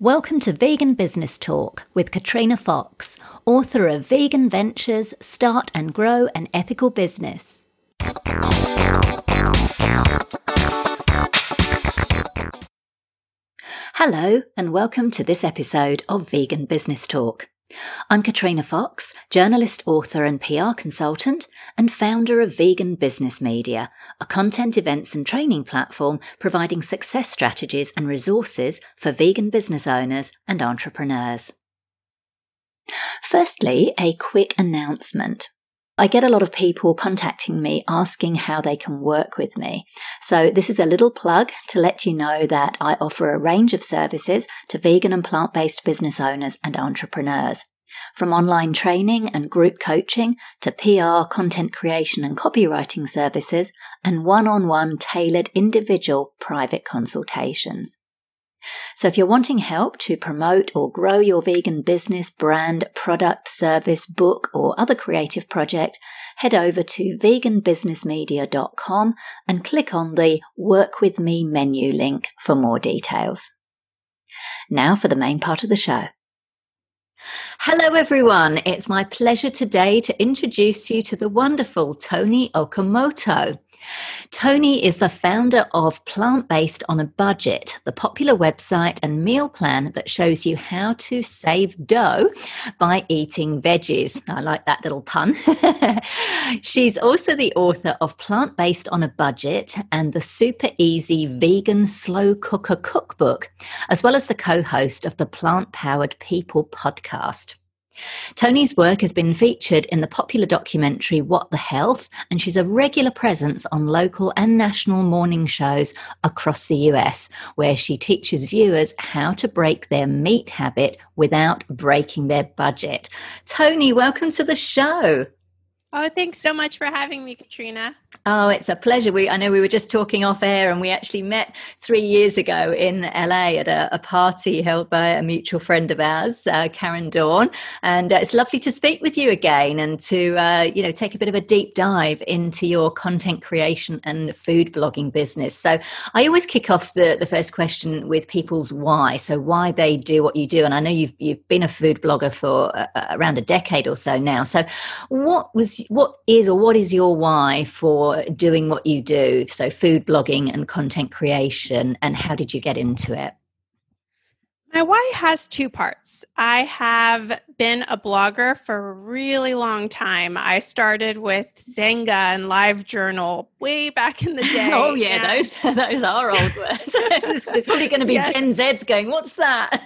Welcome to Vegan Business Talk with Katrina Fox, author of Vegan Ventures Start and Grow an Ethical Business. Hello, and welcome to this episode of Vegan Business Talk. I'm Katrina Fox, journalist, author, and PR consultant, and founder of Vegan Business Media, a content events and training platform providing success strategies and resources for vegan business owners and entrepreneurs. Firstly, a quick announcement. I get a lot of people contacting me asking how they can work with me. So this is a little plug to let you know that I offer a range of services to vegan and plant-based business owners and entrepreneurs. From online training and group coaching to PR, content creation and copywriting services and one-on-one tailored individual private consultations. So if you're wanting help to promote or grow your vegan business, brand, product, service, book, or other creative project, head over to veganbusinessmedia.com and click on the Work With Me menu link for more details. Now for the main part of the show. Hello, everyone. It's my pleasure today to introduce you to the wonderful Toni Okamoto. Toni is the founder of Plant Based on a Budget, the popular website and meal plan that shows you how to save dough by eating veggies. I like that little pun. She's also the author of Plant Based on a Budget and the super easy vegan slow cooker cookbook, as well as the co host of the Plant Powered People podcast. Toni's work has been featured in the popular documentary What the Health, and she's a regular presence on local and national morning shows across the US, where she teaches viewers how to break their meat habit without breaking their budget. Toni, welcome to the show. Oh, thanks so much for having me, Katrina. Oh, it's a pleasure. We I know we were just talking off air, and we actually met three years ago in LA at a, a party held by a mutual friend of ours, uh, Karen Dawn. And uh, it's lovely to speak with you again and to uh, you know take a bit of a deep dive into your content creation and food blogging business. So I always kick off the the first question with people's why. So why they do what you do, and I know you've you've been a food blogger for uh, around a decade or so now. So what was what is or what is your why for doing what you do? So, food blogging and content creation, and how did you get into it? My why has two parts. I have been a blogger for a really long time. I started with Xanga and LiveJournal way back in the day. oh yeah, those those are old words. There's probably going to be yes. Gen Z's going, "What's that?"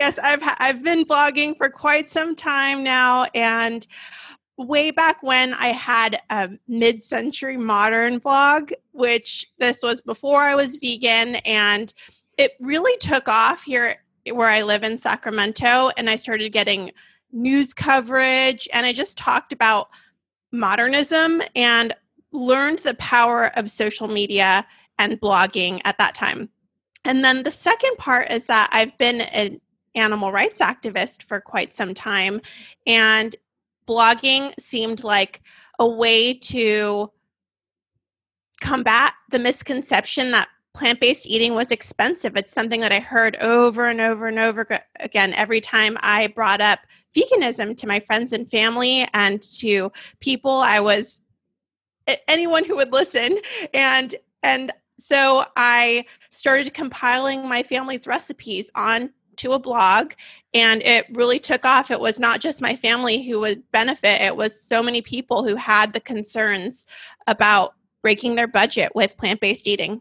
yes, I've I've been blogging for quite some time now, and way back when I had a mid century modern blog, which this was before I was vegan, and it really took off here where I live in Sacramento. And I started getting news coverage, and I just talked about modernism and learned the power of social media and blogging at that time. And then the second part is that I've been an animal rights activist for quite some time. And blogging seemed like a way to combat the misconception that plant based eating was expensive. It's something that I heard over and over and over again every time I brought up veganism to my friends and family and to people I was anyone who would listen and and so I started compiling my family's recipes on to a blog and it really took off. It was not just my family who would benefit, it was so many people who had the concerns about breaking their budget with plant based eating.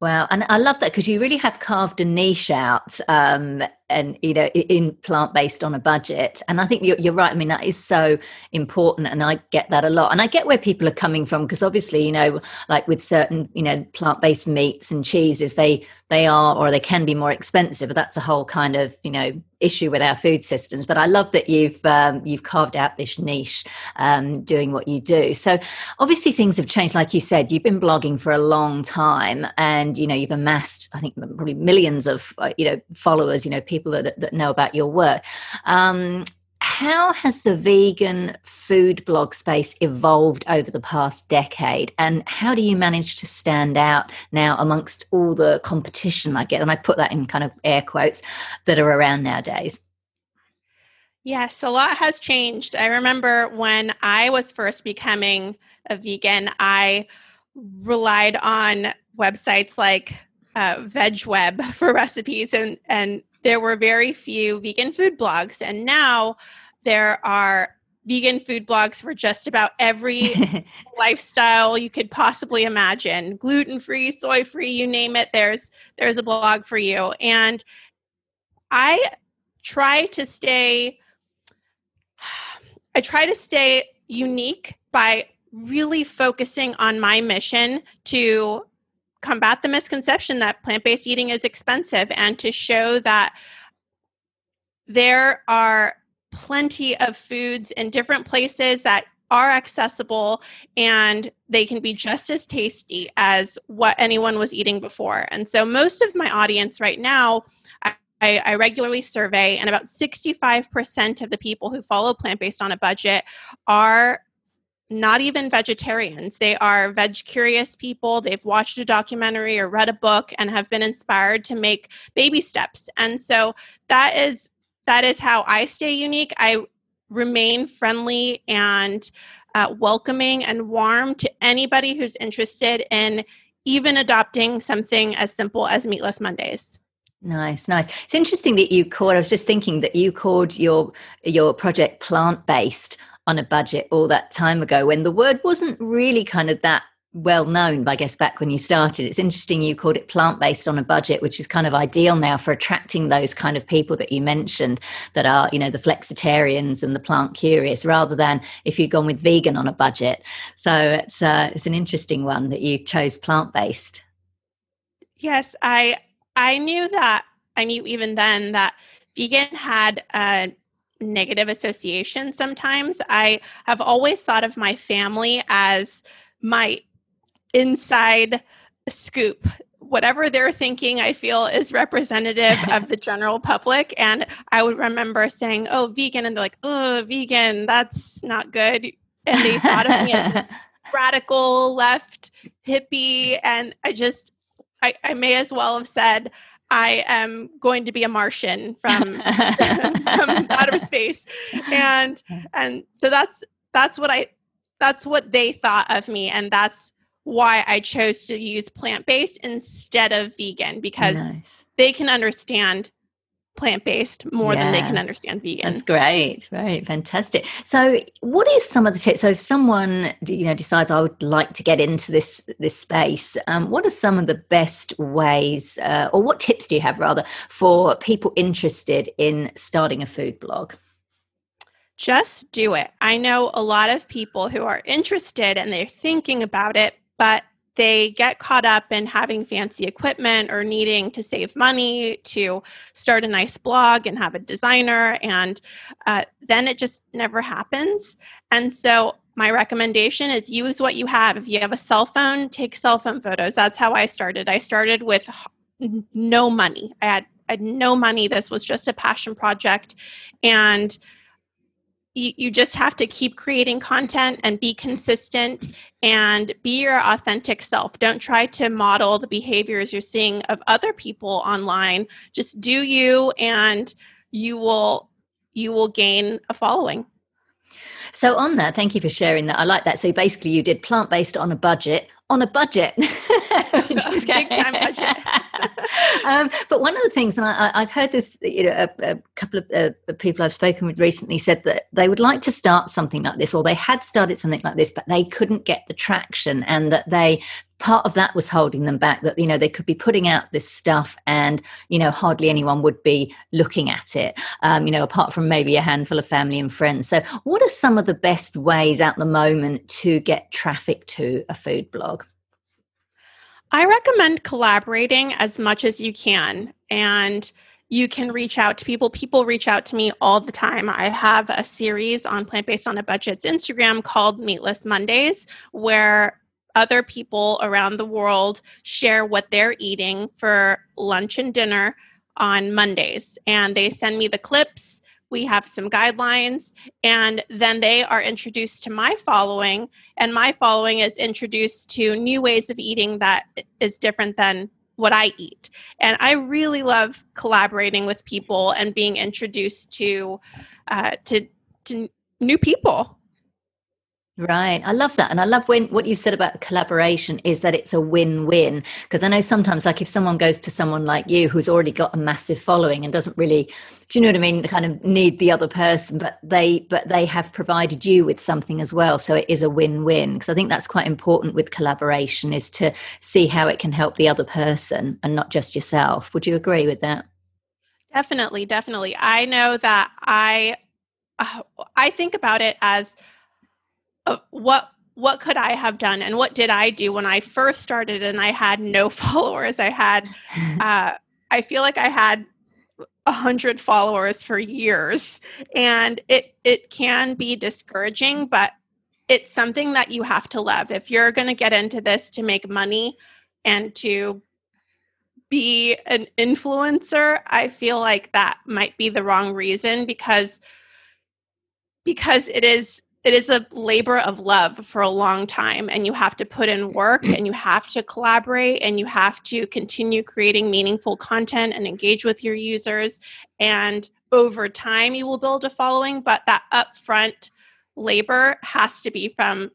Wow, and I love that because you really have carved a niche out um, and you know in plant based on a budget. And i think you're, you're, right. I mean that is so important and i get that a lot. And i get where people are coming from because obviously you know like with certain you know plant based meats and cheeses they they are or they can be more expensive but that's a whole kind of you know issue with our food systems. But i love that you've um, you've carved out this niche um, doing what you do. So obviously things have changed. Like you said you've been blogging for a long time and you know you've amassed i think probably millions of uh, you know followers you know people that, that know about your work. Um, how has the vegan food blog space evolved over the past decade? And how do you manage to stand out now amongst all the competition I get? And I put that in kind of air quotes that are around nowadays. Yes, a lot has changed. I remember when I was first becoming a vegan, I relied on websites like uh, VegWeb for recipes, and and there were very few vegan food blogs, and now there are vegan food blogs for just about every lifestyle you could possibly imagine. Gluten free soy free you name it there's there's a blog for you. And i try to stay i try to stay unique by really focusing on my mission to combat the misconception that plant based eating is expensive and to show that there are plenty of foods in different places that are accessible and they can be just as tasty as what anyone was eating before. And so, most of my audience right now, I, I regularly survey, and about 65% of the people who follow plant based on a budget are not even vegetarians. They are veg curious people. They've watched a documentary or read a book and have been inspired to make baby steps. And so that is that is how I stay unique. I remain friendly and uh, welcoming and warm to anybody who's interested in even adopting something as simple as meatless Mondays. Nice, nice. It's interesting that you called. I was just thinking that you called your your project plant based on a budget all that time ago when the word wasn't really kind of that well known, I guess, back when you started. It's interesting you called it plant based on a budget, which is kind of ideal now for attracting those kind of people that you mentioned that are, you know, the flexitarians and the plant curious, rather than if you'd gone with vegan on a budget. So it's uh, it's an interesting one that you chose plant based. Yes, I I knew that. I knew even then that vegan had a negative association sometimes. I have always thought of my family as my inside scoop. Whatever they're thinking, I feel is representative of the general public. And I would remember saying, Oh, vegan. And they're like, Oh, vegan, that's not good. And they thought of me as radical left hippie. And I just, I, I may as well have said, I am going to be a Martian from, from outer space, and and so that's that's what I that's what they thought of me, and that's why I chose to use plant based instead of vegan because nice. they can understand plant based more yeah. than they can understand vegan. That's great. Right. Fantastic. So what is some of the tips? So if someone you know decides I would like to get into this this space, um, what are some of the best ways uh, or what tips do you have rather for people interested in starting a food blog? Just do it. I know a lot of people who are interested and they're thinking about it, but they get caught up in having fancy equipment or needing to save money to start a nice blog and have a designer, and uh, then it just never happens. And so, my recommendation is use what you have. If you have a cell phone, take cell phone photos. That's how I started. I started with no money. I had, I had no money. This was just a passion project. And you, you just have to keep creating content and be consistent and be your authentic self. Don't try to model the behaviors you're seeing of other people online. Just do you and you will you will gain a following. So on that, thank you for sharing that. I like that. So basically you did plant-based on a budget on a budget. Big time budget. um, but one of the things, and I, have heard this, you know, a, a couple of uh, people I've spoken with recently said that they would like to start something like this, or they had started something like this, but they couldn't get the traction, and that they part of that was holding them back that you know they could be putting out this stuff and you know hardly anyone would be looking at it um, you know apart from maybe a handful of family and friends so what are some of the best ways at the moment to get traffic to a food blog I recommend collaborating as much as you can. And you can reach out to people. People reach out to me all the time. I have a series on Plant Based on a Budget's Instagram called Meatless Mondays, where other people around the world share what they're eating for lunch and dinner on Mondays. And they send me the clips we have some guidelines, and then they are introduced to my following, and my following is introduced to new ways of eating that is different than what I eat. And I really love collaborating with people and being introduced to uh, to to new people. Right. I love that. And I love when what you said about collaboration is that it's a win-win. Because I know sometimes like if someone goes to someone like you who's already got a massive following and doesn't really do you know what I mean, kind of need the other person, but they but they have provided you with something as well. So it is a win-win. Because I think that's quite important with collaboration is to see how it can help the other person and not just yourself. Would you agree with that? Definitely, definitely. I know that I uh, I think about it as uh, what what could I have done and what did I do when I first started and I had no followers. I had uh, I feel like I had a hundred followers for years, and it it can be discouraging, but it's something that you have to love. If you're going to get into this to make money and to be an influencer, I feel like that might be the wrong reason because because it is it is a labor of love for a long time and you have to put in work mm. and you have to collaborate and you have to continue creating meaningful content and engage with your users and over time you will build a following but that upfront labor has to be from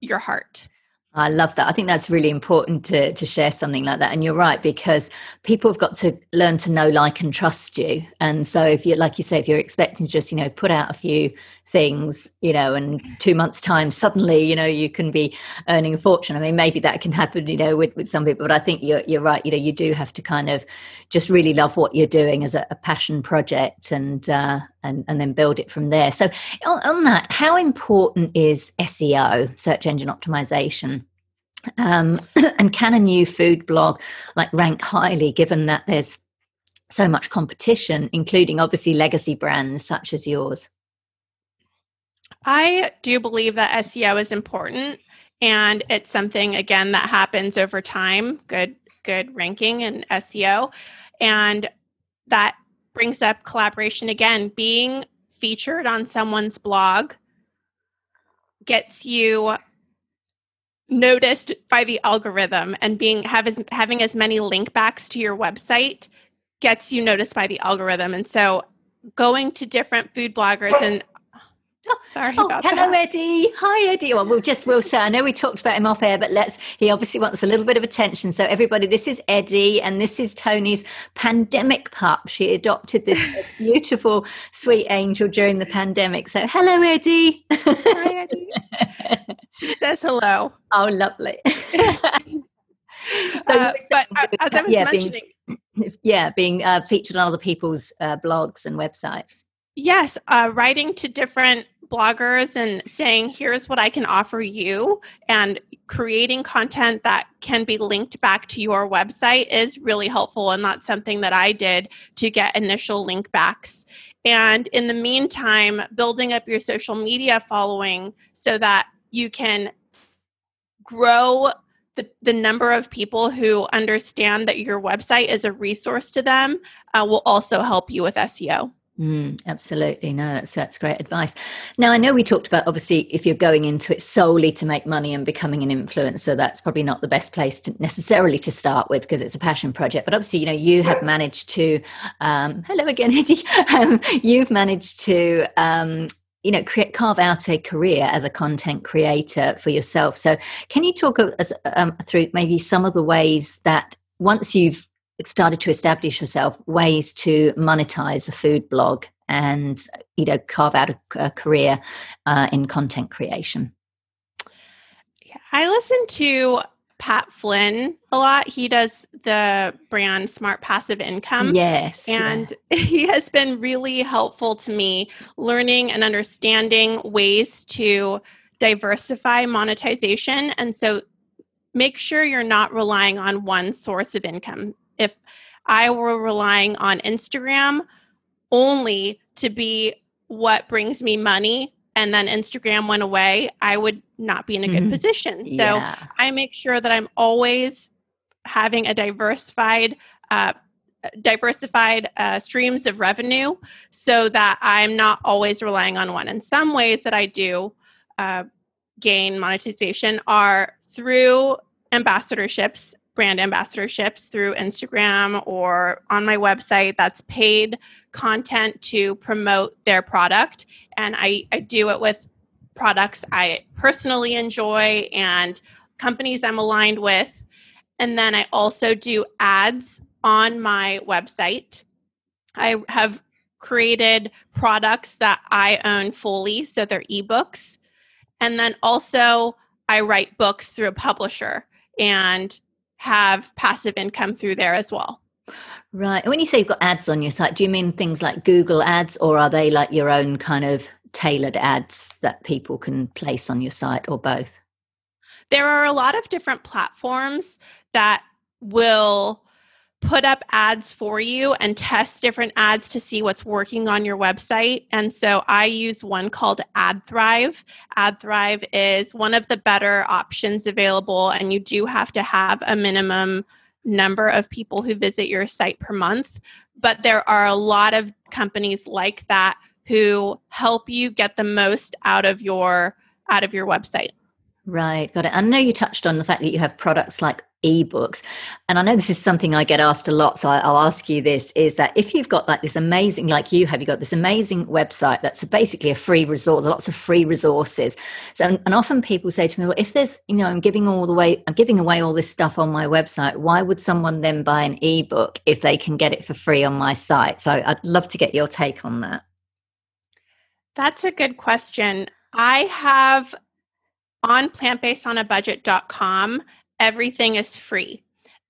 your heart I love that. I think that's really important to, to share something like that. And you're right, because people have got to learn to know, like, and trust you. And so, if you're, like you say, if you're expecting to just, you know, put out a few things, you know, and two months' time, suddenly, you know, you can be earning a fortune. I mean, maybe that can happen, you know, with, with some people, but I think you're, you're right. You know, you do have to kind of just really love what you're doing as a, a passion project and, uh, and, and then build it from there. So, on, on that, how important is SEO, search engine optimization? Um, and can a new food blog like rank highly given that there's so much competition, including obviously legacy brands such as yours? I do believe that SEO is important and it's something again that happens over time, good good ranking and SEO and that brings up collaboration again, being featured on someone's blog gets you noticed by the algorithm and being have as, having as many link backs to your website gets you noticed by the algorithm and so going to different food bloggers and sorry oh, hello that. eddie hi eddie well we'll just we'll say i know we talked about him off air but let's he obviously wants a little bit of attention so everybody this is eddie and this is toni's pandemic pup she adopted this beautiful sweet angel during the pandemic so hello eddie hi eddie he says hello. Oh, lovely. so uh, but uh, as I was yeah, mentioning, being, yeah, being uh, featured on other people's uh, blogs and websites. Yes, uh, writing to different bloggers and saying, here's what I can offer you, and creating content that can be linked back to your website is really helpful. And that's something that I did to get initial link backs. And in the meantime, building up your social media following so that you can grow the, the number of people who understand that your website is a resource to them uh, will also help you with SEO. Mm, absolutely. No, that's, that's great advice. Now, I know we talked about obviously if you're going into it solely to make money and becoming an influencer, that's probably not the best place to necessarily to start with because it's a passion project. But obviously, you know, you have managed to, um, hello again, Eddie. Um, you've managed to um, you know create, carve out a career as a content creator for yourself so can you talk as, um, through maybe some of the ways that once you've started to establish herself ways to monetize a food blog and you know carve out a, a career uh, in content creation i listen to Pat Flynn a lot. He does the brand Smart Passive Income. Yes. And yeah. he has been really helpful to me learning and understanding ways to diversify monetization. And so make sure you're not relying on one source of income. If I were relying on Instagram only to be what brings me money, and then Instagram went away, I would not be in a good mm-hmm. position. So yeah. I make sure that I'm always having a diversified uh, diversified uh, streams of revenue so that I'm not always relying on one. And some ways that I do uh, gain monetization are through ambassadorships, brand ambassadorships through Instagram or on my website. That's paid content to promote their product. And I, I do it with products I personally enjoy and companies I'm aligned with. And then I also do ads on my website. I have created products that I own fully, so they're ebooks. And then also, I write books through a publisher and have passive income through there as well. Right. And When you say you've got ads on your site, do you mean things like Google ads or are they like your own kind of tailored ads that people can place on your site or both? There are a lot of different platforms that will put up ads for you and test different ads to see what's working on your website. And so I use one called AdThrive. AdThrive is one of the better options available, and you do have to have a minimum number of people who visit your site per month. But there are a lot of companies like that who help you get the most out of your out of your website. Right, got it. I know you touched on the fact that you have products like ebooks. And i know this is something i get asked a lot so i'll ask you this is that if you've got like this amazing like you have you got this amazing website that's basically a free resource lots of free resources? So and often people say to me well if there's you know i'm giving all the way i'm giving away all this stuff on my website why would someone then buy an ebook if they can get it for free on my site? So i'd love to get your take on that. That's a good question. I have on plantbasedonabudget.com everything is free.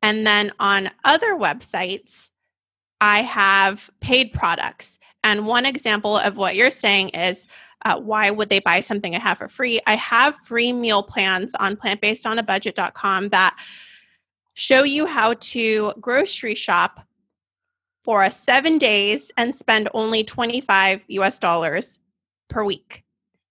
And then on other websites, I have paid products. And one example of what you're saying is uh, why would they buy something I have for free? I have free meal plans on plantbasedonabudget.com that show you how to grocery shop for seven days and spend only 25 US dollars per week.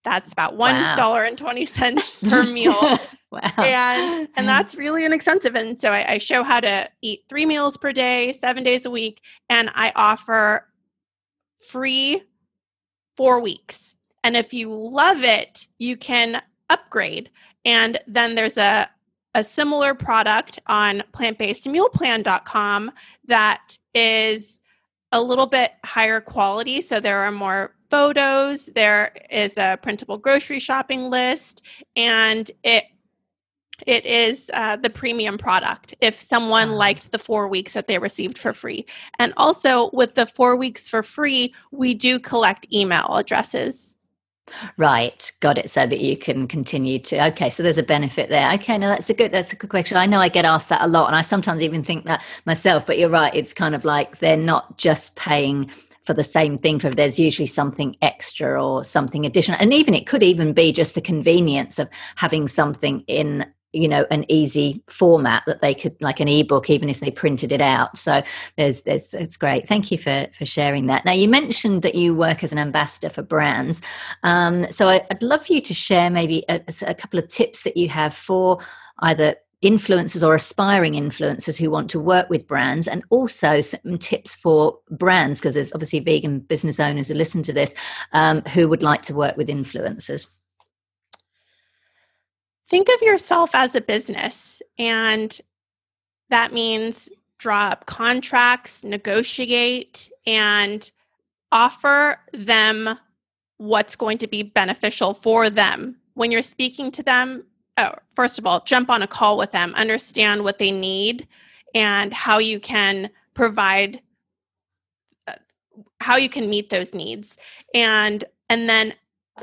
That's about one dollar wow. and twenty cents per meal. wow. And and that's really inexpensive. And so I, I show how to eat three meals per day, seven days a week, and I offer free four weeks. And if you love it, you can upgrade. And then there's a a similar product on plantbasedmealplan.com that is a little bit higher quality. So there are more photos, there is a printable grocery shopping list, and it it is uh, the premium product if someone liked the four weeks that they received for free. And also, with the four weeks for free, we do collect email addresses. Right, got it. So that you can continue to. Okay, so there's a benefit there. Okay, no, that's a good. That's a good question. I know I get asked that a lot, and I sometimes even think that myself. But you're right. It's kind of like they're not just paying for the same thing for there's usually something extra or something additional. And even it could even be just the convenience of having something in you know an easy format that they could like an ebook even if they printed it out. So there's there's that's great. Thank you for for sharing that. Now you mentioned that you work as an ambassador for brands. Um, so I, would love for you to share maybe a, a couple of tips that you have for either influencers or aspiring influencers who want to work with brands and also some tips for brands because there's obviously vegan business owners who listen to this um, who would like to work with influencers. Think of yourself as a business and that means draw up contracts negotiate and offer them what's going to be beneficial for them. When you're speaking to them oh, first of all, jump on a call with them, understand what they need, and how you can provide uh, how you can meet those needs. And and then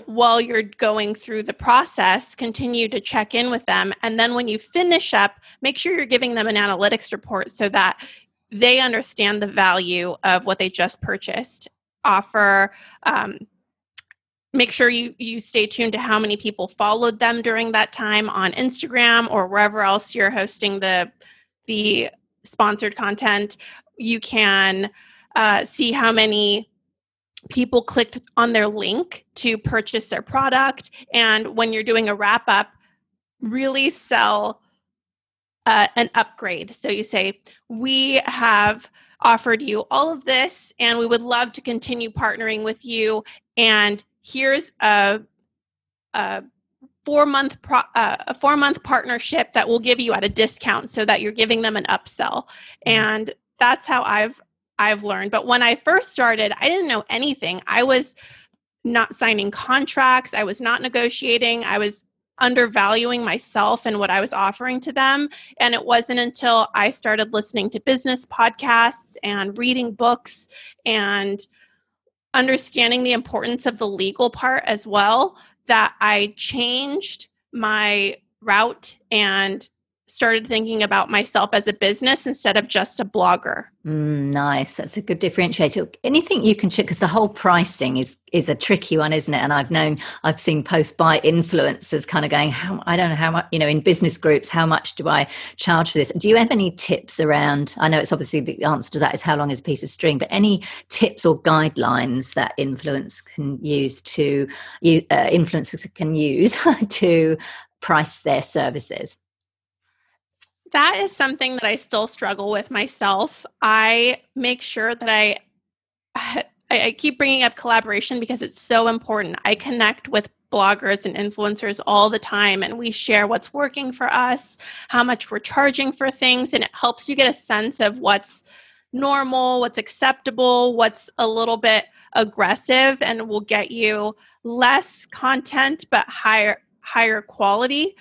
while you're going through the process continue to check in with them. And then when you finish up make sure you're giving them an analytics report so that they understand the value of what they just purchased. Offer um, make sure you you stay tuned to how many people followed them during that time on Instagram or wherever else you're hosting the the sponsored content. You can uh, see how many people clicked on their link to purchase their product, and when you're doing a wrap up, really sell uh, an upgrade. So you say we have offered you all of this and we would love to continue partnering with you and here's a, a four month pro, uh, a four month partnership that we'll give you at a discount so that you're giving them an upsell. Mm-hmm. and that's how i've i've learned. But when i first started i didn't know anything. I was not signing contracts. I was not negotiating. I was undervaluing myself and what i was offering to them. And it wasn't until i started listening to business podcasts and reading books and understanding the importance of the legal part as well that I changed my route and started thinking about myself as a business instead of just a blogger. Mm, nice. That's a good differentiator. Anything you can check because the whole pricing is is a tricky one, isn't it? And I've known I've seen posts by influencers kind of going, how I don't know how much, you know, in business groups, how much do I charge for this? Do you have any tips around? I know it's obviously the answer to that is how long is a piece of string, but any tips or guidelines that influence can use to uh, influencers can use to price their services? That is something that I still struggle with myself. I make sure that I, I, keep bringing up collaboration because it's so important. I connect with bloggers and influencers all the time and we share what's working for us, how much we're charging for things, and it helps you get a sense of what's normal, what's acceptable, what's a little bit aggressive and will get you less content but higher higher quality.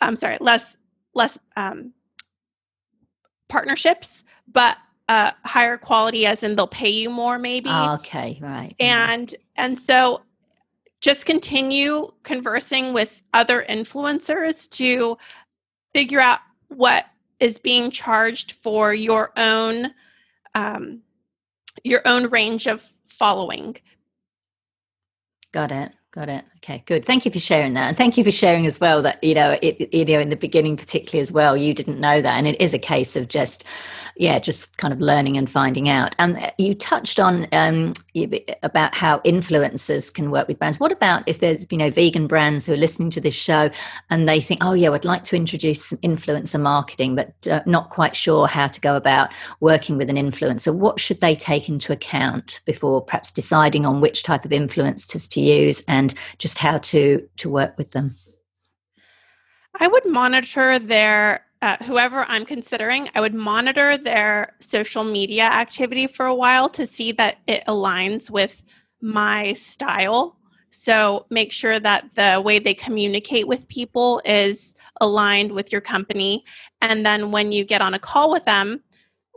I'm sorry, less less um, partnerships, but uh, higher quality as in they'll pay you more maybe. okay, right. And and so just continue conversing with other influencers to figure out what is being charged for your own um, your own range of following. Got it. Got it. Okay, good. Thank you for sharing that, and thank you for sharing as well that you know, it, you know, in the beginning, particularly as well, you didn't know that, and it is a case of just, yeah, just kind of learning and finding out. And uh, you touched on um, about how influencers can work with brands. What about if there's you know vegan brands who are listening to this show and they think, oh yeah, I'd like to introduce some influencer marketing, but uh, not quite sure how to go about working with an influencer. What should they take into account before perhaps deciding on which type of influencers to use and just just how to to work with them? I would monitor their uh, whoever I'm considering, I would monitor their social media activity for a while to see that it aligns with my style. So make sure that the way they communicate with people is aligned with your company. And then when you get on a call with them,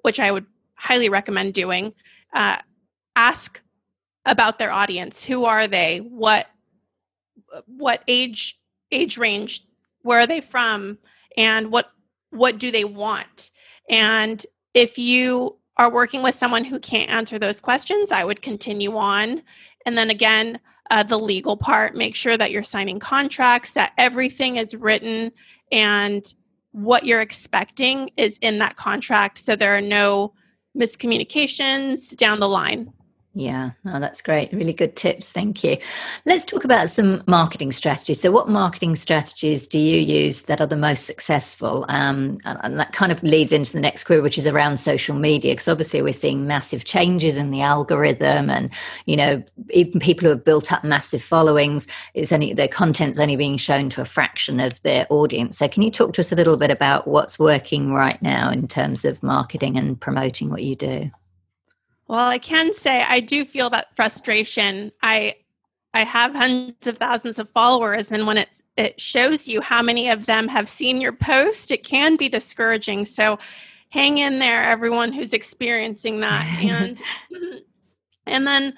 which I would highly recommend doing, uh, ask about their audience. Who are they? What what age age range where are they from and what what do they want? And if you are working with someone who can't answer those questions i would continue on. And then again uh, the legal part make sure that you're signing contracts that everything is written and what you're expecting is in that contract so there are no miscommunications down the line yeah, oh, that's great. Really good tips. Thank you. Let's talk about some marketing strategies. So, what marketing strategies do you use that are the most successful? Um, and that kind of leads into the next query, which is around social media, because obviously we're seeing massive changes in the algorithm, and you know, even people who have built up massive followings, it's only their content's only being shown to a fraction of their audience. So, can you talk to us a little bit about what's working right now in terms of marketing and promoting what you do? Well, I can say I do feel that frustration. I I have hundreds of thousands of followers and when it it shows you how many of them have seen your post, it can be discouraging. So hang in there everyone who's experiencing that and and then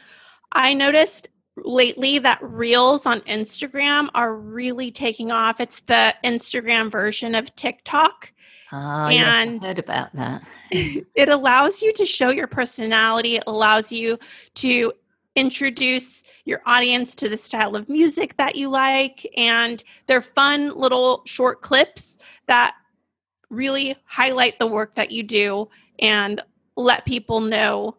I noticed lately that reels on Instagram are really taking off. It's the Instagram version of TikTok. Ah, and yes, I heard about that. it allows you to show your personality. It allows you to introduce your audience to the style of music that you like. And they're fun little short clips that really highlight the work that you do and let people know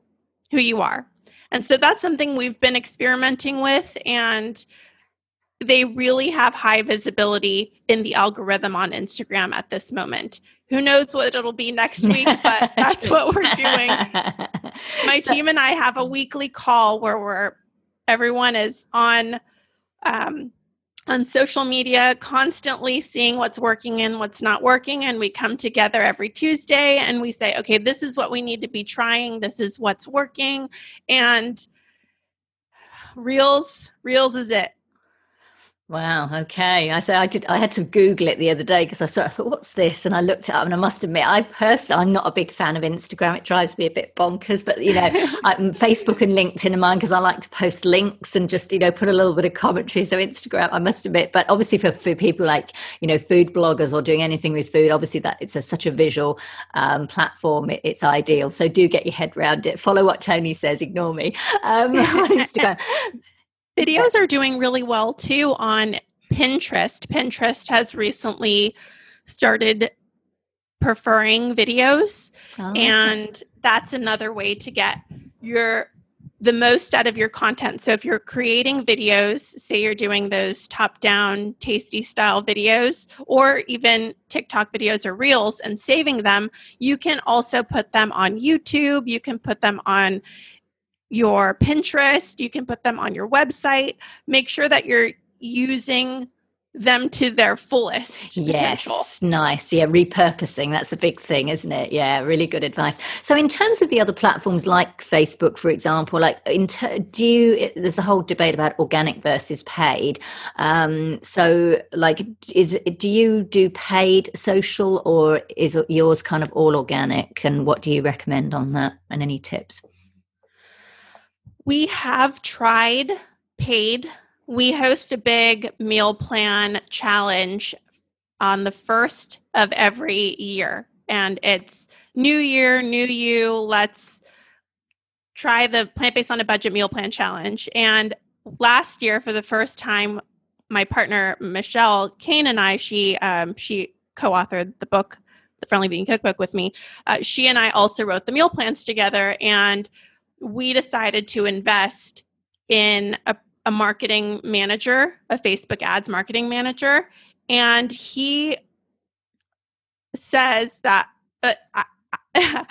who you are. And so that's something we've been experimenting with. And they really have high visibility in the algorithm on Instagram at this moment. Who knows what it'll be next week, but that's what we're doing. My team and I have a weekly call where we're everyone is on um, on social media, constantly seeing what's working and what's not working. And we come together every Tuesday and we say, okay, this is what we need to be trying. This is what's working. And Reels, Reels is it. Wow. Okay. I say I did. I had to Google it the other day because I sort of thought, "What's this?" And I looked it up, and I must admit, I personally, I'm not a big fan of Instagram. It drives me a bit bonkers. But you know, I, Facebook and LinkedIn are mine because I like to post links and just you know put a little bit of commentary. So Instagram, I must admit, but obviously for, for people like you know food bloggers or doing anything with food, obviously that it's a, such a visual um, platform. It, it's ideal. So do get your head around it. Follow what Toni says. Ignore me um, on Instagram. Videos are doing really well too on Pinterest. Pinterest has recently started preferring videos, oh, and that's another way to get your the most out of your content. So if you're creating videos, say you're doing those top-down tasty style videos or even TikTok videos or reels and saving them, you can also put them on YouTube, you can put them on your Pinterest, you can put them on your website. Make sure that you're using them to their fullest yes potential. nice. Yeah repurposing that's a big thing isn't it? Yeah really good advice. So in terms of the other platforms like facebook for example like ter- do you there's the whole debate about organic versus paid. Um so like is do you do paid social or is yours kind of all organic? And what do you recommend on that? And any tips we have tried paid. We host a big meal plan challenge on the first of every year. And it's new year, new you. Let's try the plant based on a budget meal plan challenge. And last year, for the first time, my partner Michelle Cehn and I, she um, she co-authored the book, the Friendly Vegan Cookbook, with me. Uh, she and I also wrote the meal plans together, and we decided to invest in a, a marketing manager, a Facebook ads marketing manager, and he says that uh, I,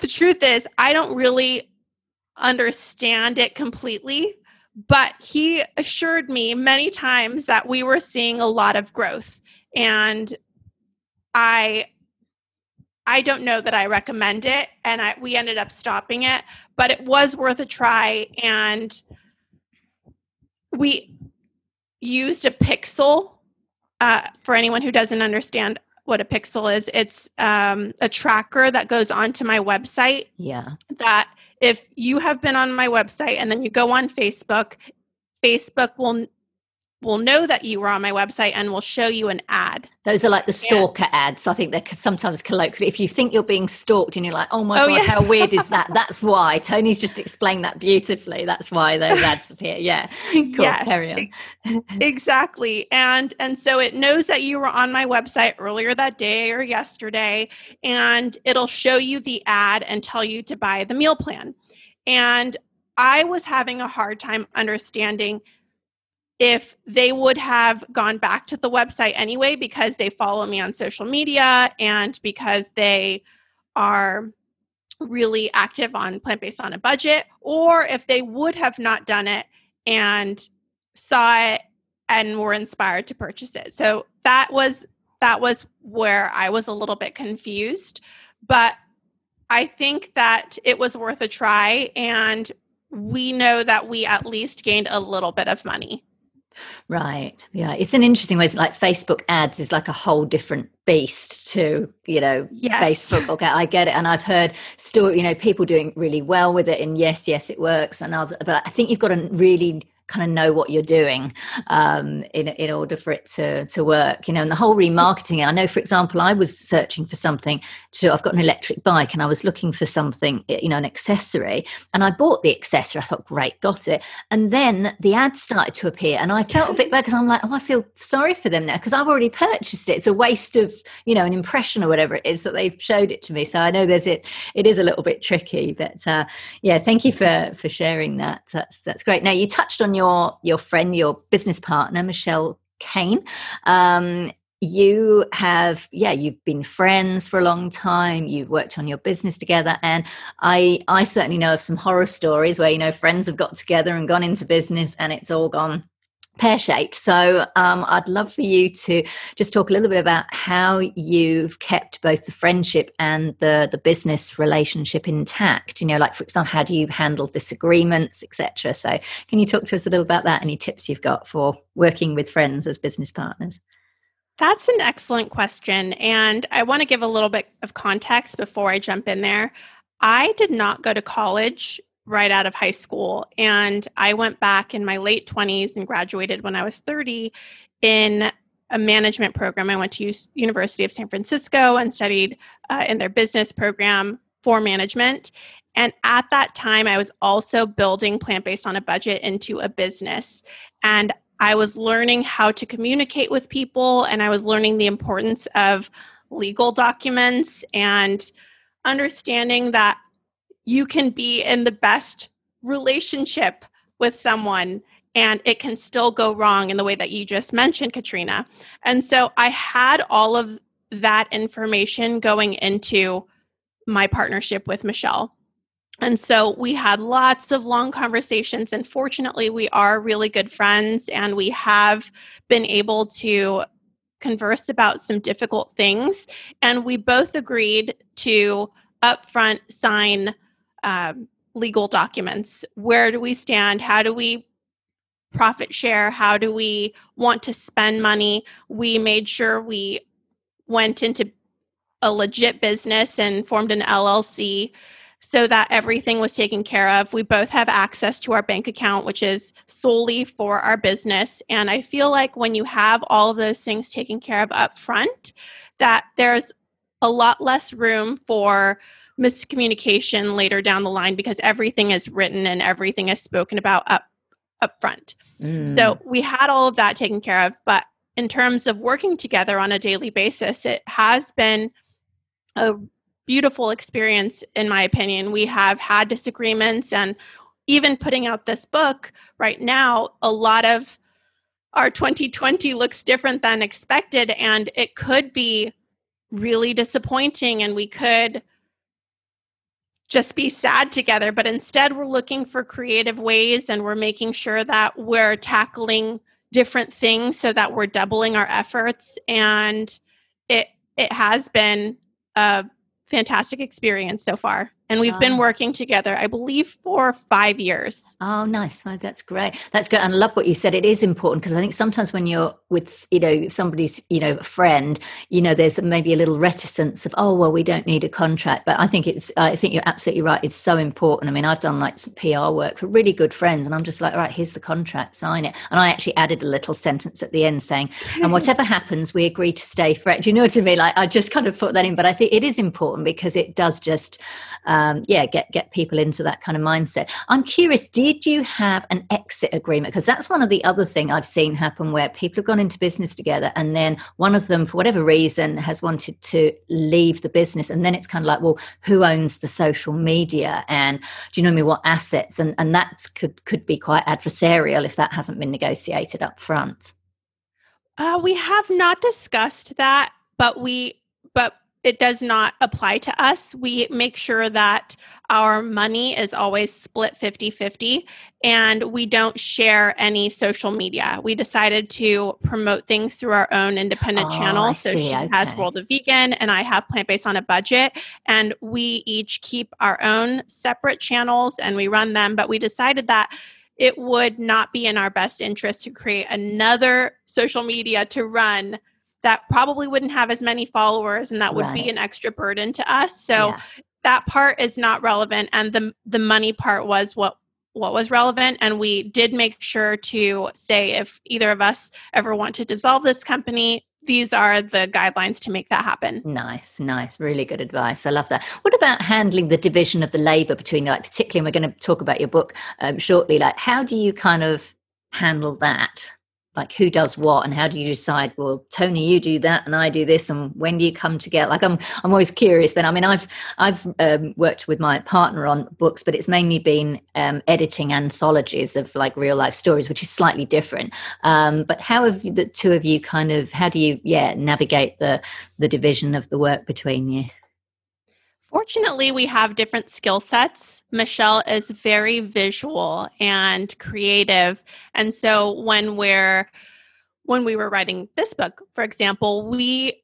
the truth is, I don't really understand it completely, but he assured me many times that we were seeing a lot of growth. And I I don't know that I recommend it, and I, we ended up stopping it, but it was worth a try. And we used a pixel. Uh, for anyone who doesn't understand what a pixel is, it's um, a tracker that goes onto my website. Yeah. That if you have been on my website and then you go on Facebook, Facebook will will know that you were on my website and will show you an ad. Those are like the stalker yeah. ads. I think they're sometimes colloquially. If you think you're being stalked and you're like, oh my oh, God, yes. how weird is that? That's why. Toni's just explained that beautifully. That's why those ads appear. Yeah. Cool. Yes, Carry on. exactly. And and so it knows that you were on my website earlier that day or yesterday, and it'll show you the ad and tell you to buy the meal plan. And I was having a hard time understanding if they would have gone back to the website anyway because they follow me on social media and because they are really active on plant based on a budget, or if they would have not done it and saw it and were inspired to purchase it. So that was that was where I was a little bit confused, but I think that it was worth a try and we know that we at least gained a little bit of money. Right. Yeah. It's an interesting way. It's like Facebook ads is like a whole different beast to, you know, yes. Facebook. Okay, I get it. And I've heard story, you know, people doing really well with it. And yes, yes, it works. And other, but I think you've got to really kind of know what you're doing um, in in order for it to to work. You know, and the whole remarketing. I know, for example, I was searching for something. To I've got an electric bike, and I was looking for something, you know, an accessory, and I bought the accessory. I thought, great, got it. And then the ads started to appear, and I felt a bit bad because I'm like, oh, I feel sorry for them now because I've already purchased it. It's a waste of you know an impression or whatever it is that they've showed it to me. So I know there's it. It is a little bit tricky, but uh, yeah, thank you for for sharing that. That's that's great. Now you touched on your your your friend, your business partner, Michelle Cehn. Um, you have yeah you've been friends for a long time you've worked on your business together and i i certainly know of some horror stories where you know friends have got together and gone into business and it's all gone pear shaped. So um, I'd love for you to just talk a little bit about how you've kept both the friendship and the the business relationship intact. You know, like for example, how do you handle disagreements, etc. So can you talk to us a little about that? Any tips you've got for working with friends as business partners? That's an excellent question. And I want to give a little bit of context before I jump in there. I did not go to college right out of high school. And I went back in my late 20s and graduated when I was 30 in a management program. I went to University of San Francisco and studied uh, in their business program for management. And at that time, I was also building plant based on a budget into a business. And I was learning how to communicate with people, and I was learning the importance of legal documents and understanding that you can be in the best relationship with someone and it can still go wrong in the way that you just mentioned, Katrina. And so I had all of that information going into my partnership with Michelle. And so we had lots of long conversations. And fortunately, we are really good friends and we have been able to converse about some difficult things. And we both agreed to upfront sign um, legal documents. Where do we stand? How do we profit share? How do we want to spend money? We made sure we went into a legit business and formed an LLC so that everything was taken care of. We both have access to our bank account, which is solely for our business. And I feel like when you have all of those things taken care of up front, that there's a lot less room for miscommunication later down the line because everything is written and everything is spoken about up up front. Mm. So we had all of that taken care of, but in terms of working together on a daily basis, it has been a beautiful experience, in my opinion. We have had disagreements, and even putting out this book right now, a lot of our 2020 looks different than expected, and it could be really disappointing, and we could just be sad together. But instead, we're looking for creative ways and we're making sure that we're tackling different things so that we're doubling our efforts. And it it has been a fantastic experience so far. And we've oh. been working together, I believe, for five years. Oh, nice. Oh, that's great. That's good. And I love what you said. It is important because I think sometimes when you're with, you know, somebody's, you know, a friend, you know, there's maybe a little reticence of, oh, well, we don't need a contract. But I think it's, I think you're absolutely right. It's so important. I mean, I've done like some PR work for really good friends and I'm just like, all right, here's the contract, sign it. And I actually added a little sentence at the end saying, and whatever happens, we agree to stay friends. You know what I mean? Like I just kind of put that in. But I think it is important because it does just, um, yeah, get get people into that kind of mindset. I'm curious, did you have an exit agreement? Because that's one of the other thing I've seen happen where people have gone into business together, and then one of them, for whatever reason, has wanted to leave the business, and then it's kind of like, well, who owns the social media, and do you know me what assets, and and that could could be quite adversarial if that hasn't been negotiated up front. Uh, we have not discussed that, but we but it does not apply to us. We make sure that our money is always split 50 50 and we don't share any social media. We decided to promote things through our own independent oh, channel. so she okay. has World of Vegan and I have Plant Based on a Budget. And we each keep our own separate channels and we run them. But we decided that it would not be in our best interest to create another social media to run that probably wouldn't have as many followers and that would right. be an extra burden to us so yeah. that part is not relevant and the the money part was what what was relevant and we did make sure to say if either of us ever want to dissolve this company these are the guidelines to make that happen. Nice, nice, really good advice. I love that. What about handling the division of the labor between, like, particularly, we're going to talk about your book um, shortly. Like, how do you kind of handle that? Like who does what and how do you decide well toni you do that and i do this and when do you come together? Like i'm i'm always curious but i mean i've i've um, worked with my partner on books but it's mainly been um, editing anthologies of like real life stories which is slightly different. Um, but how have the two of you kind of how do you yeah navigate the the division of the work between you Fortunately, we have different skill sets. Michelle is very visual and creative. And so when we're when we were writing this book, for example, we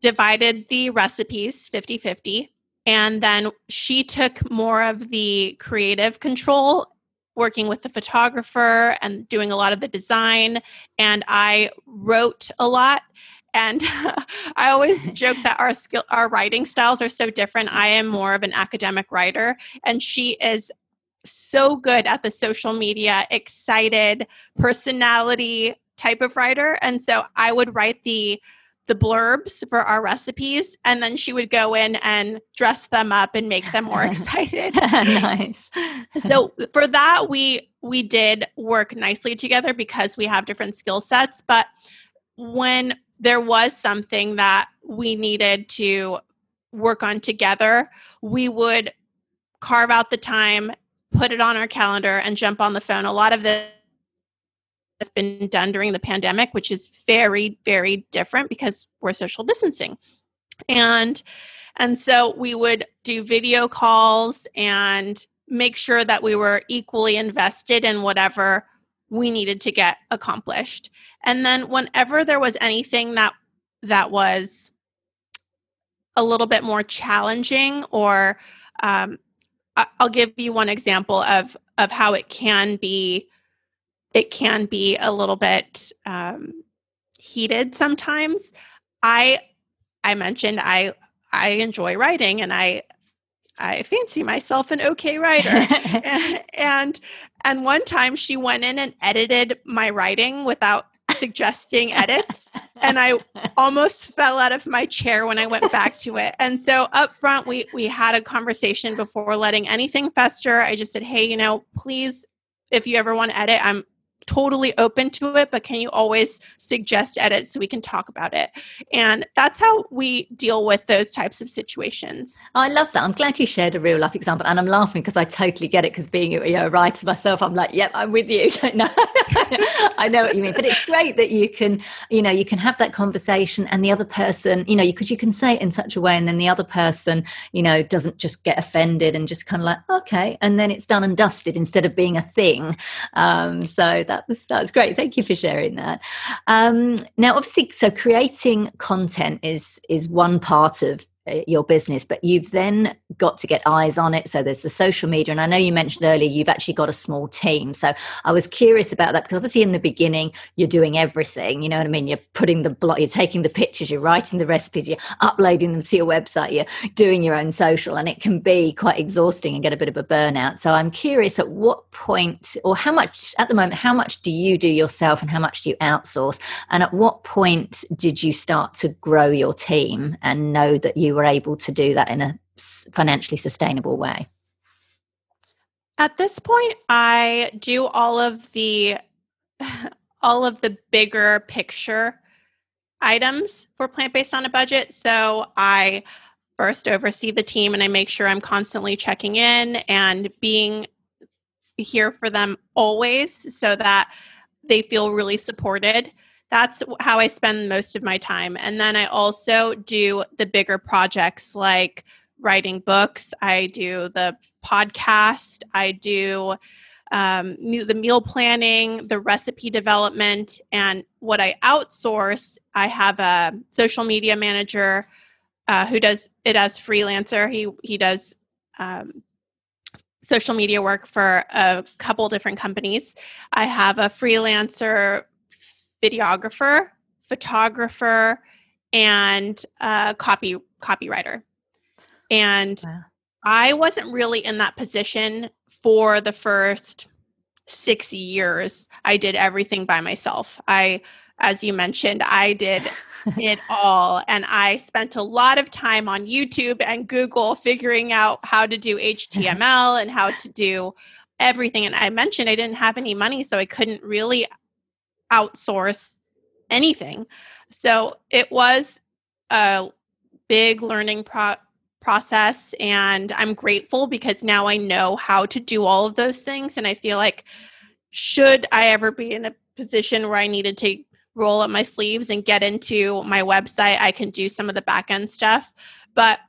divided the recipes 50-50 and then she took more of the creative control working with the photographer and doing a lot of the design and I wrote a lot and I always joke that our skill our writing styles are so different. I am more of an academic writer and she is so good at the social media, excited, personality type of writer. And so I would write the the blurbs for our recipes and then she would go in and dress them up and make them more excited nice so for that we we did work nicely together because we have different skill sets but when there was something that we needed to work on together, we would carve out the time, put it on our calendar, and jump on the phone. A lot of this has been done during the pandemic, which is very, very different because we're social distancing. And and so we would do video calls and make sure that we were equally invested in whatever we needed to get accomplished. And then whenever there was anything that that was a little bit more challenging or um, I'll give you one example of of how it can be it can be a little bit um, heated sometimes. I I mentioned I I enjoy writing and I I fancy myself an okay writer. and, and one time she went in and edited my writing without suggesting edits. And I almost fell out of my chair when I went back to it. And so up front we we had a conversation before letting anything fester. I just said, "Hey, you know, please if you ever want to edit, I'm totally open to it, but can you always suggest edits so we can talk about it? And that's how we deal with those types of situations. I love that. I'm glad you shared a real life example. And I'm laughing because I totally get it because being you know, a writer myself, I'm like, yep, I'm with you. no, I know what you mean. But it's great that you can, you know, you can have that conversation and the other person, you know, because you, you can say it in such a way and then the other person, you know, doesn't just get offended and just kind of like, okay. And then it's done and dusted instead of being a thing. Um, so that that was that was great. Thank you for sharing that. Um, now, obviously, so creating content is is one part of Uh, your business but you've then got to get eyes on it. So there's the social media and i know you mentioned earlier you've actually got a small team. So i was curious about that because obviously in the beginning you're doing everything you know what i mean? You're putting the blog you're taking the pictures you're writing the recipes you're uploading them to your website you're doing your own social and it can be quite exhausting and get a bit of a burnout. So i'm curious at what point or how much at the moment how much do you do yourself and how much do you outsource? And at what point did you start to grow your team and know that you were able to do that in a financially sustainable way? At this point, I do all of the all of the bigger picture items for plant based on a budget. So I first oversee the team and I make sure I'm constantly checking in and being here for them always so that they feel really supported that's how I spend most of my time. And then I also do the bigger projects like writing books, I do the podcast, I do um, the meal planning, the recipe development, and what I outsource, I have a social media manager uh, who does it as freelancer. He he does um, social media work for a couple different companies. I have a freelancer videographer, photographer, and a copy copywriter. And wow. I wasn't really in that position for the first six years. I did everything by myself. I, as you mentioned, I did it all. And I spent a lot of time on YouTube and Google figuring out how to do HTML and how to do everything. And I mentioned I didn't have any money, so I couldn't really outsource anything. So it was a big learning pro- process and I'm grateful because now I know how to do all of those things and I feel like should I ever be in a position where I needed to roll up my sleeves and get into my website, I can do some of the back end stuff. But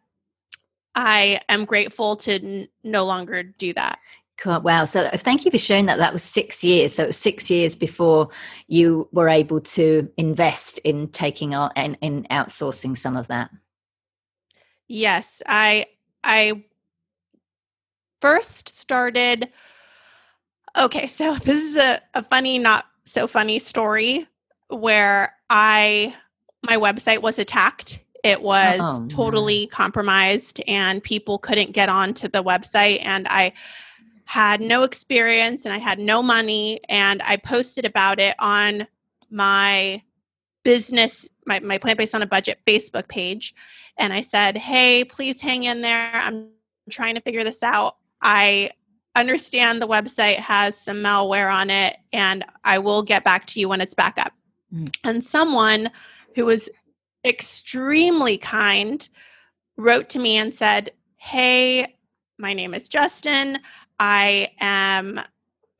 I am grateful to n- no longer do that. Cool. Wow. So uh, thank you for sharing that. That was six years. So it was six years before you were able to invest in taking on in, in outsourcing some of that. Yes. I I first started okay, so this is a, a funny, not so funny story where I my website was attacked. It was oh, totally compromised and people couldn't get onto the website and I had no experience and I had no money. And I posted about it on my business, my, my plant based on a budget Facebook page. And I said, hey, please hang in there. I'm trying to figure this out. I understand the website has some malware on it and I will get back to you when it's back up. Mm. And someone who was extremely kind wrote to me and said, Hey, my name is Justin. I am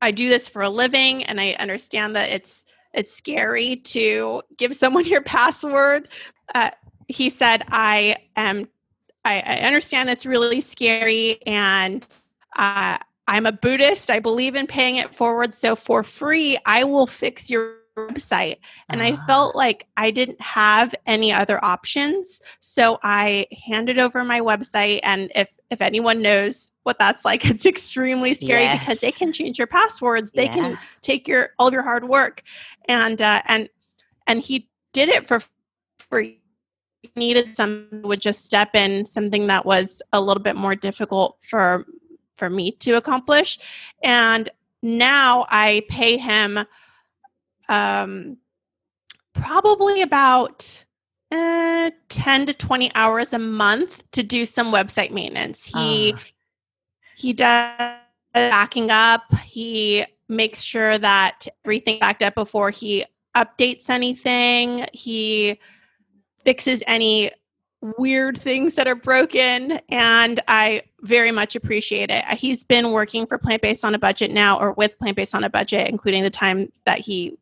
I do this for a living and I understand that it's it's scary to give someone your password. Uh, he said, I am I, I, understand it's really scary and uh, I'm a Buddhist. I believe in paying it forward. So for free, I will fix your website. And I felt ah. like I didn't have any other options. So I handed over my website. And if if anyone knows what that's like. It's extremely scary yes. because they can change your passwords. They yeah. can take your all your hard work, and uh, and and he did it for free. He needed someone would just step in something that was a little bit more difficult for for me to accomplish, and now I pay him um, probably about uh, 10 to 20 hours a month to do some website maintenance. He uh. he does backing up. He makes sure that everything backed up before he updates anything. He fixes any weird things that are broken and I very much appreciate it. He's been working for Plant Based on a Budget now or with Plant Based on a Budget including the time that he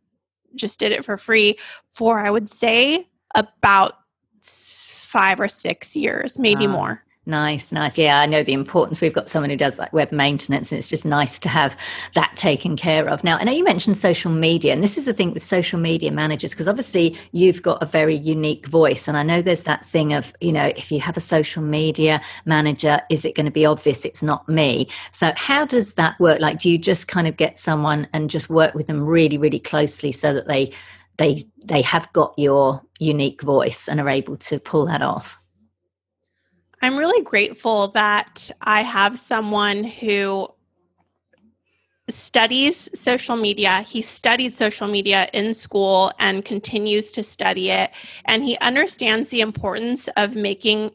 just did it for free for I would say about five or six years, maybe uh, more. Nice, nice. Yeah, I know the importance. We've got someone who does like web maintenance, and it's just nice to have that taken care of. Now, I know you mentioned social media, and this is the thing with social media managers, because obviously you've got a very unique voice. And I know there's that thing of, you know, if you have a social media manager, is it going to be obvious it's not me? So, how does that work? Like, do you just kind of get someone and just work with them really, really closely so that they they they have got your unique voice and are able to pull that off i'm really grateful that i have someone who studies social media. He studied social media in school and continues to study it and he understands the importance of making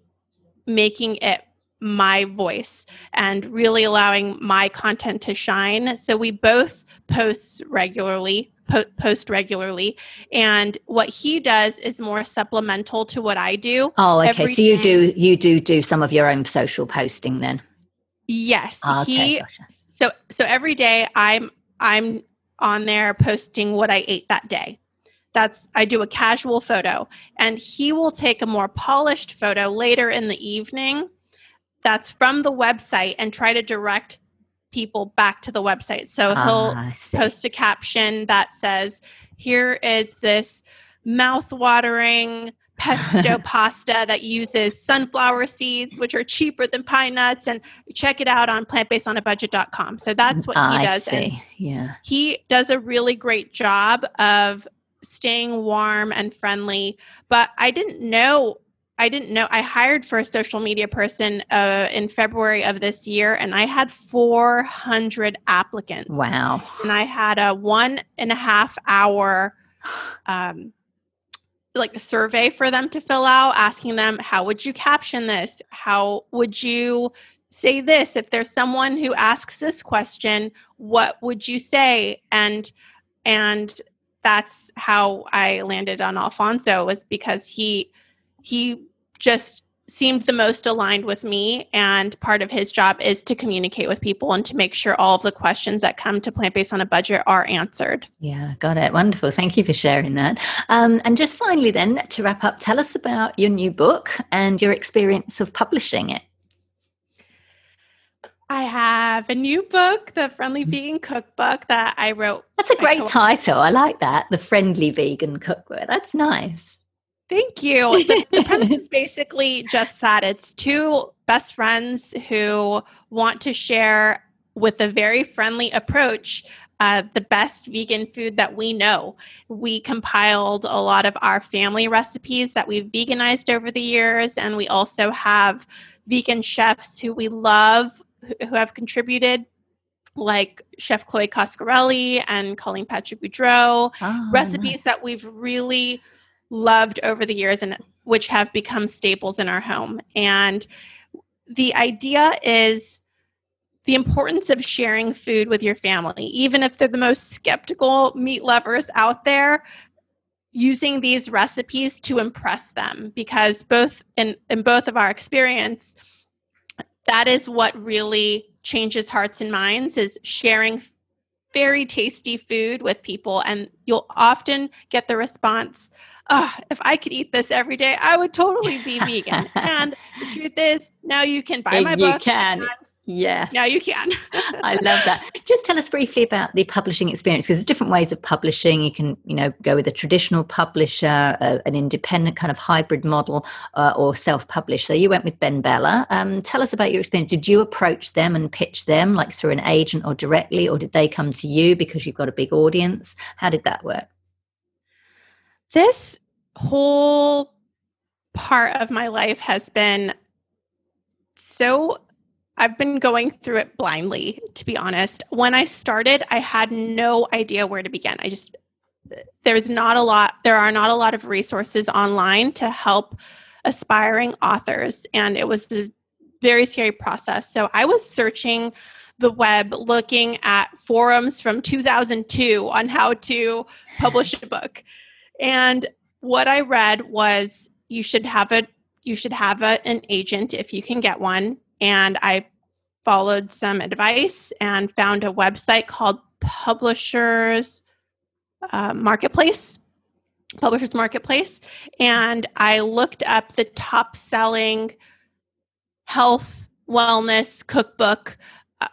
making it my voice and really allowing my content to shine. So we both post regularly po- post regularly. And what he does is more supplemental to what i do oh okay. so you do you do do some of your own social posting then? Yes. Oh, okay, he gotcha. so so every day i'm i'm on there posting what i ate that day. That's i do a casual photo and he will take a more polished photo later in the evening that's from the website and try to direct people back to the website. So he'll ah, post a caption that says, Here is this mouth-watering pesto pasta that uses sunflower seeds, which are cheaper than pine nuts, and check it out on plantbasedonabudget.com. So that's what he I does. See. Yeah. He does a really great job of staying warm and friendly. But I didn't know I didn't know. I hired for a social media person uh, in February of this year, and I had 400 applicants. Wow. And I had a one and a half hour um, like survey for them to fill out, asking them, how would you caption this? How would you say this? If there's someone who asks this question, what would you say? And and that's how I landed on Alfonso was because he he just seemed the most aligned with me and part of his job is to communicate with people and to make sure all of the questions that come to plant based on a budget are answered yeah got it wonderful thank you for sharing that um, and just finally then to wrap up tell us about your new book and your experience of publishing it I have a new book, The Friendly mm. Vegan Cookbook, that I wrote. That's a great title. I like that. The Friendly Vegan Cookbook. That's nice. Thank you. The, the premise is basically just that it's two best friends who want to share with a very friendly approach uh, the best vegan food that we know. We compiled a lot of our family recipes that we've veganized over the years, and we also have vegan chefs who we love who have contributed like Chef Chloe Coscarelli and Colleen Patrick-Goudreau, oh, recipes nice. that we've really loved over the years and which have become staples in our home. And the idea is the importance of sharing food with your family, even if they're the most skeptical meat lovers out there, using these recipes to impress them because both in, in both of our experience, that is what really changes hearts and minds is sharing very tasty food with people and you'll often get the response oh, if I could eat this every day, I would totally be vegan. and the truth is, now you can buy my you book. You can. Yes. Now you can. I love that. Just tell us briefly about the publishing experience because there's different ways of publishing. You can, you know, go with a traditional publisher, uh, an independent kind of hybrid model, uh, or self-publish. So you went with BenBella. Um, tell us about your experience. Did you approach them and pitch them, like through an agent or directly, or did they come to you because you've got a big audience? How did that work? This whole part of my life has been so I've been going through it blindly, to be honest. When I started, I had no idea where to begin. I just, there's not a lot, there are not a lot of resources online to help aspiring authors. And it was a very scary process. So I was searching the web looking at forums from 2002 on how to publish a book. And what I read was you should have a you should have a, an agent if you can get one. And I followed some advice and found a website called Publishers uh, Marketplace. Publishers Marketplace. And I looked up the top selling health, wellness, cookbook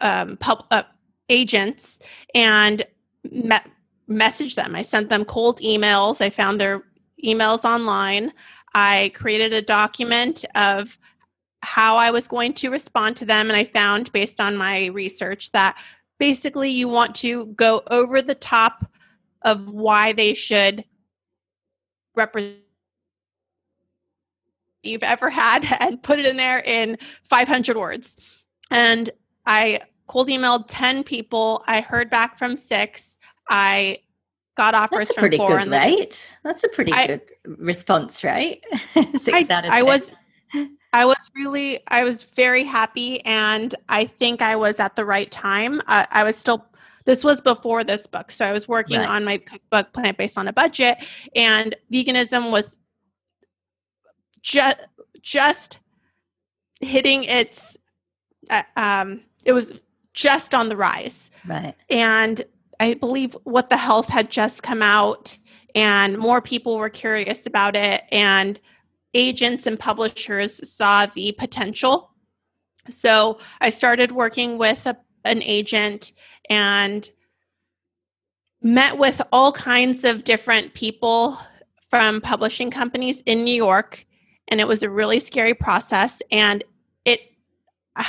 um, pub, uh, agents and met, messaged them. I sent them cold emails. I found their emails online. I created a document of how I was going to respond to them. And I found, based on my research, that basically you want to go over the top of why they should represent you've ever had and put it in there in 500 words. And I cold emailed 10 people. I heard back from six. I got offers That's a pretty good rate. That's a pretty I, good response rate. Six I, out of 10. I was I was really I was very happy and I think I was at the right time. Uh, I was still this was before this book. So I was working right. on my cookbook plant based on a budget and veganism was just just hitting its uh, um it was just on the rise. Right. And I believe What the Health had just come out, and more people were curious about it, and agents and publishers saw the potential. So I started working with a, an agent and met with all kinds of different people from publishing companies in New York, and it was a really scary process. And it, uh,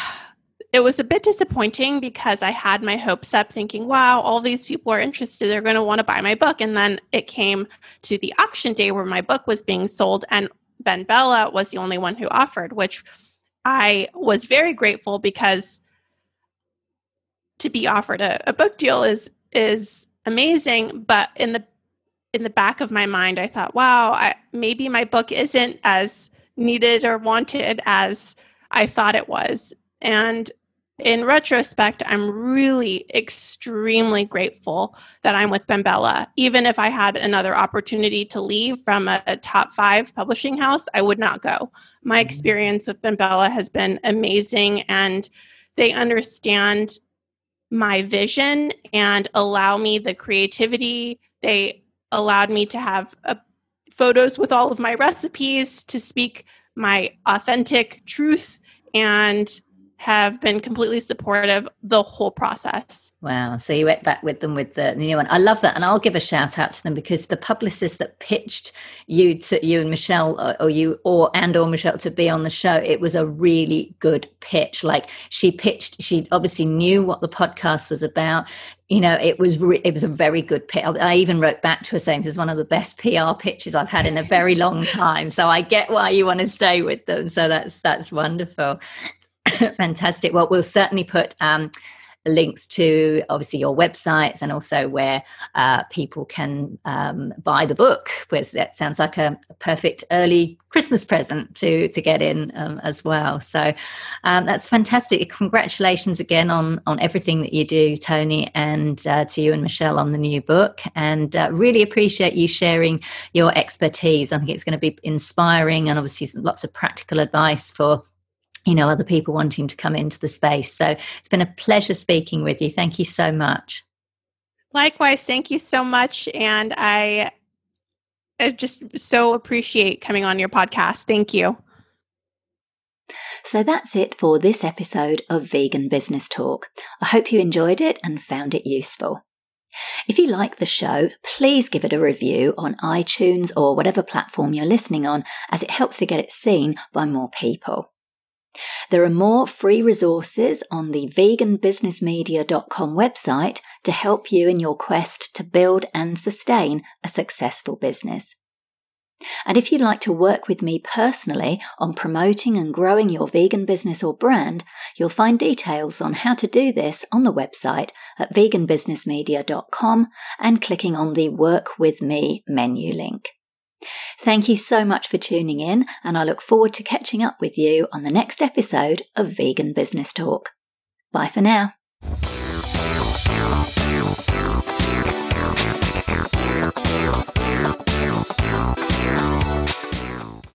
it was a bit disappointing because I had my hopes up thinking, wow, all these people are interested. They're going to want to buy my book. And then it came to the auction day where my book was being sold, and BenBella was the only one who offered, which I was very grateful because to be offered a, a book deal is is amazing. But in the in the back of my mind, I thought, wow, I, maybe my book isn't as needed or wanted as I thought it was. And in retrospect, I'm really extremely grateful that I'm with BenBella. Even if I had another opportunity to leave from a, a top five publishing house, I would not go. My mm-hmm. experience with BenBella has been amazing, and they understand my vision and allow me the creativity. They allowed me to have uh, photos with all of my recipes to speak my authentic truth and have been completely supportive the whole process. Wow. So you went back with them with the new one. I love that. And I'll give a shout out to them because the publicist that pitched you to you and Michelle or, or you or and or Michelle to be on the show, it was a really good pitch. Like she pitched, she obviously knew what the podcast was about you know it was re- it was a very good pitch i even wrote back to her saying this is one of the best pr pitches i've had in a very long time so i get why you want to stay with them so that's that's wonderful Fantastic. Well, we'll certainly put um, links to obviously your websites and also where uh, people can um, buy the book. Because that sounds like a, perfect early Christmas present to to get in um, as well. So um, that's fantastic. Congratulations again on on everything that you do, toni and uh, to you and Michelle on the new book. And uh, really appreciate you sharing your expertise. I think it's going to be inspiring and obviously lots of practical advice for you know other people wanting to come into the space. So it's been a pleasure speaking with you. Thank you so much. Likewise. Thank you so much. And i, I just so appreciate coming on your podcast. Thank you. So that's it for this episode of Vegan Business Talk. I hope you enjoyed it and found it useful. If you like the show, please give it a review on iTunes or whatever platform you're listening on, as it helps to get it seen by more people. There are more free resources on the veganbusinessmedia.com website to help you in your quest to build and sustain a successful business. And if you'd like to work with me personally on promoting and growing your vegan business or brand, you'll find details on how to do this on the website at veganbusinessmedia.com and clicking on the Work With Me menu link. Thank you so much for tuning in, and I look forward to catching up with you on the next episode of Vegan Business Talk. Bye for now.